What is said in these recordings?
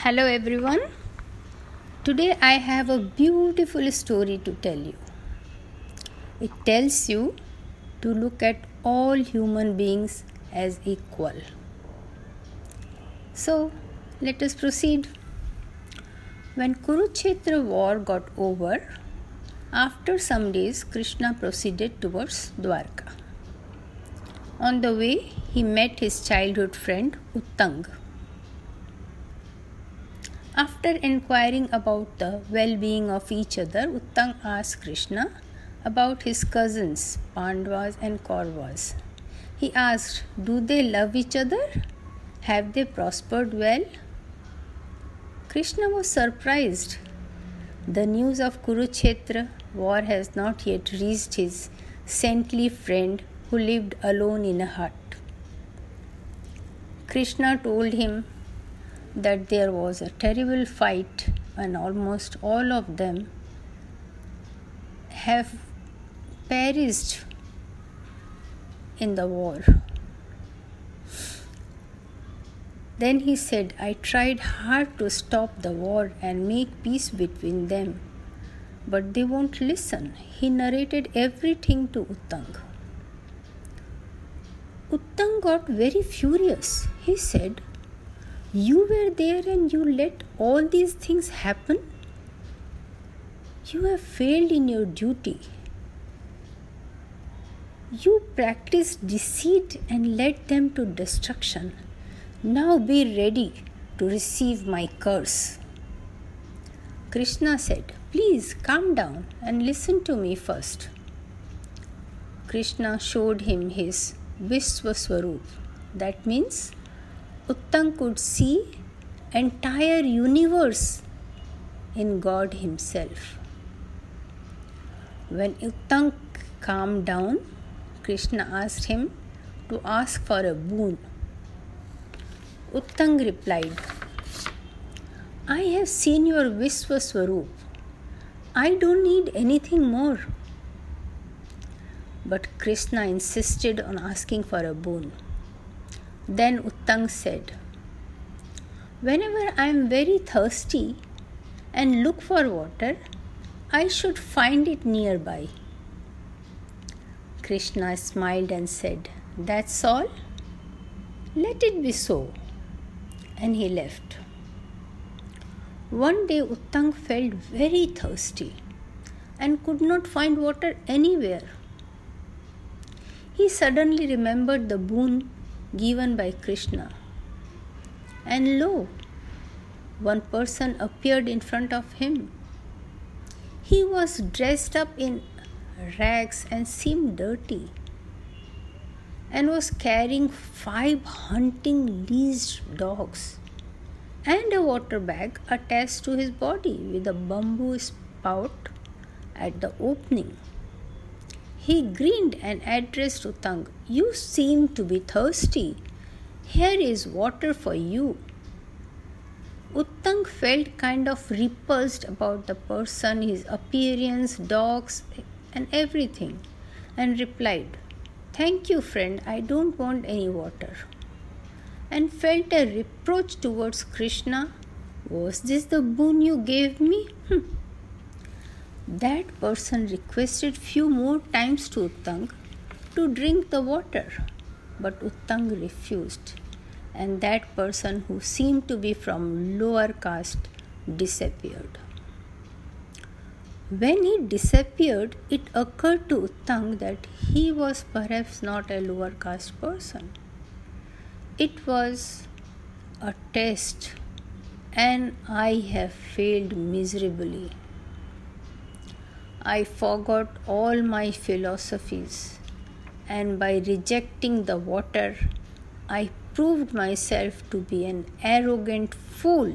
Hello everyone. Today I have a beautiful story to tell you. It tells you to look at all human beings as equal. So, let us proceed. When Kurukshetra war got over, after some days Krishna proceeded towards Dwarka. On the way, he met his childhood friend Uttang. After inquiring about the well being of each other, Uttang asked Krishna about his cousins Pandavas and Kauravas. He asked, Do they love each other? Have they prospered well? Krishna was surprised. The news of Kurukshetra war has not yet reached his saintly friend who lived alone in a hut. Krishna told him that there was a terrible fight and almost all of them have perished in the war. Then he said, I tried hard to stop the war and make peace between them, but they won't listen. He narrated everything to Uttang. Uttang got very furious. He said, you were there and you let all these things happen? You have failed in your duty. You practiced deceit and led them to destruction. Now be ready to receive my curse. Krishna said, Please calm down and listen to me first. Krishna showed him his Vishwaswarup. That means Uttang could see entire universe in God himself. When Uttang calmed down, Krishna asked him to ask for a boon. Uttang replied, I have seen your Vishwaswarup. I don't need anything more. But Krishna insisted on asking for a boon. Then Uttang said, Whenever I am very thirsty and look for water, I should find it nearby. Krishna smiled and said, That's all? Let it be so. And he left. One day Uttang felt very thirsty and could not find water anywhere. He suddenly remembered the boon given by Krishna. And lo, one person appeared in front of him. He was dressed up in rags and seemed dirty and was carrying five hunting leashed dogs and a water bag attached to his body with a bamboo spout at the opening. He grinned and addressed Uttang, You seem to be thirsty. Here is water for you. Uttang felt kind of repulsed about the person, his appearance, dogs, and everything, and replied, Thank you, friend, I don't want any water. And felt a reproach towards Krishna. Was this the boon you gave me? That person requested few more times to Uttang to drink the water, but Uttang refused, and that person who seemed to be from lower caste disappeared. When he disappeared, it occurred to Uttang that he was perhaps not a lower caste person. It was a test, and I have failed miserably. I forgot all my philosophies, and by rejecting the water, I proved myself to be an arrogant fool.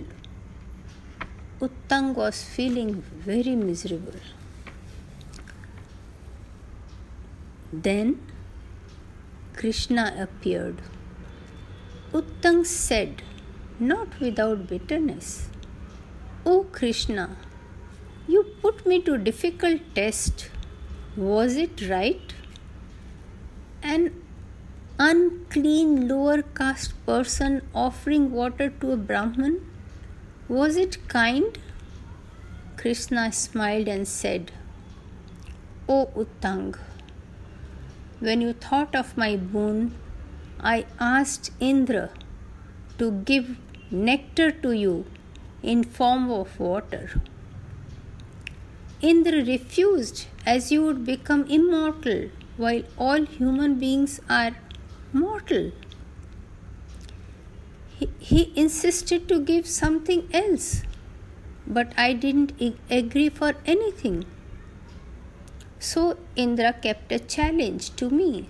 Uttang was feeling very miserable. Then Krishna appeared. Uttang said, not without bitterness, O Krishna, you put me to difficult test. Was it right? An unclean lower caste person offering water to a Brahman? Was it kind? Krishna smiled and said, O Uttang, when you thought of my boon, I asked Indra to give nectar to you in form of water. Indra refused as you would become immortal while all human beings are mortal. He, he insisted to give something else, but I didn't agree for anything. So Indra kept a challenge to me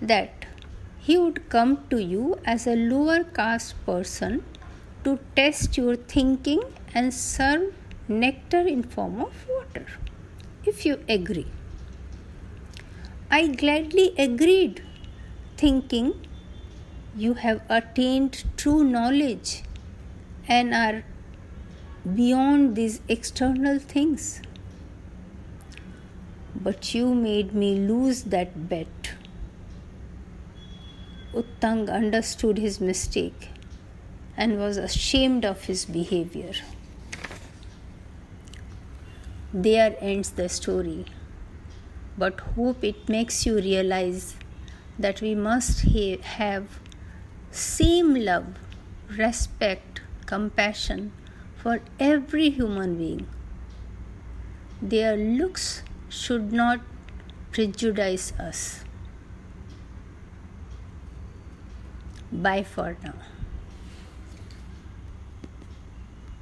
that he would come to you as a lower caste person to test your thinking and serve nectar in form of water if you agree i gladly agreed thinking you have attained true knowledge and are beyond these external things. But you made me lose that bet. Uttang understood his mistake and was ashamed of his behavior. There ends the story, but hope it makes you realize that we must ha- have same love, respect, compassion for every human being. Their looks should not prejudice us. Bye for now.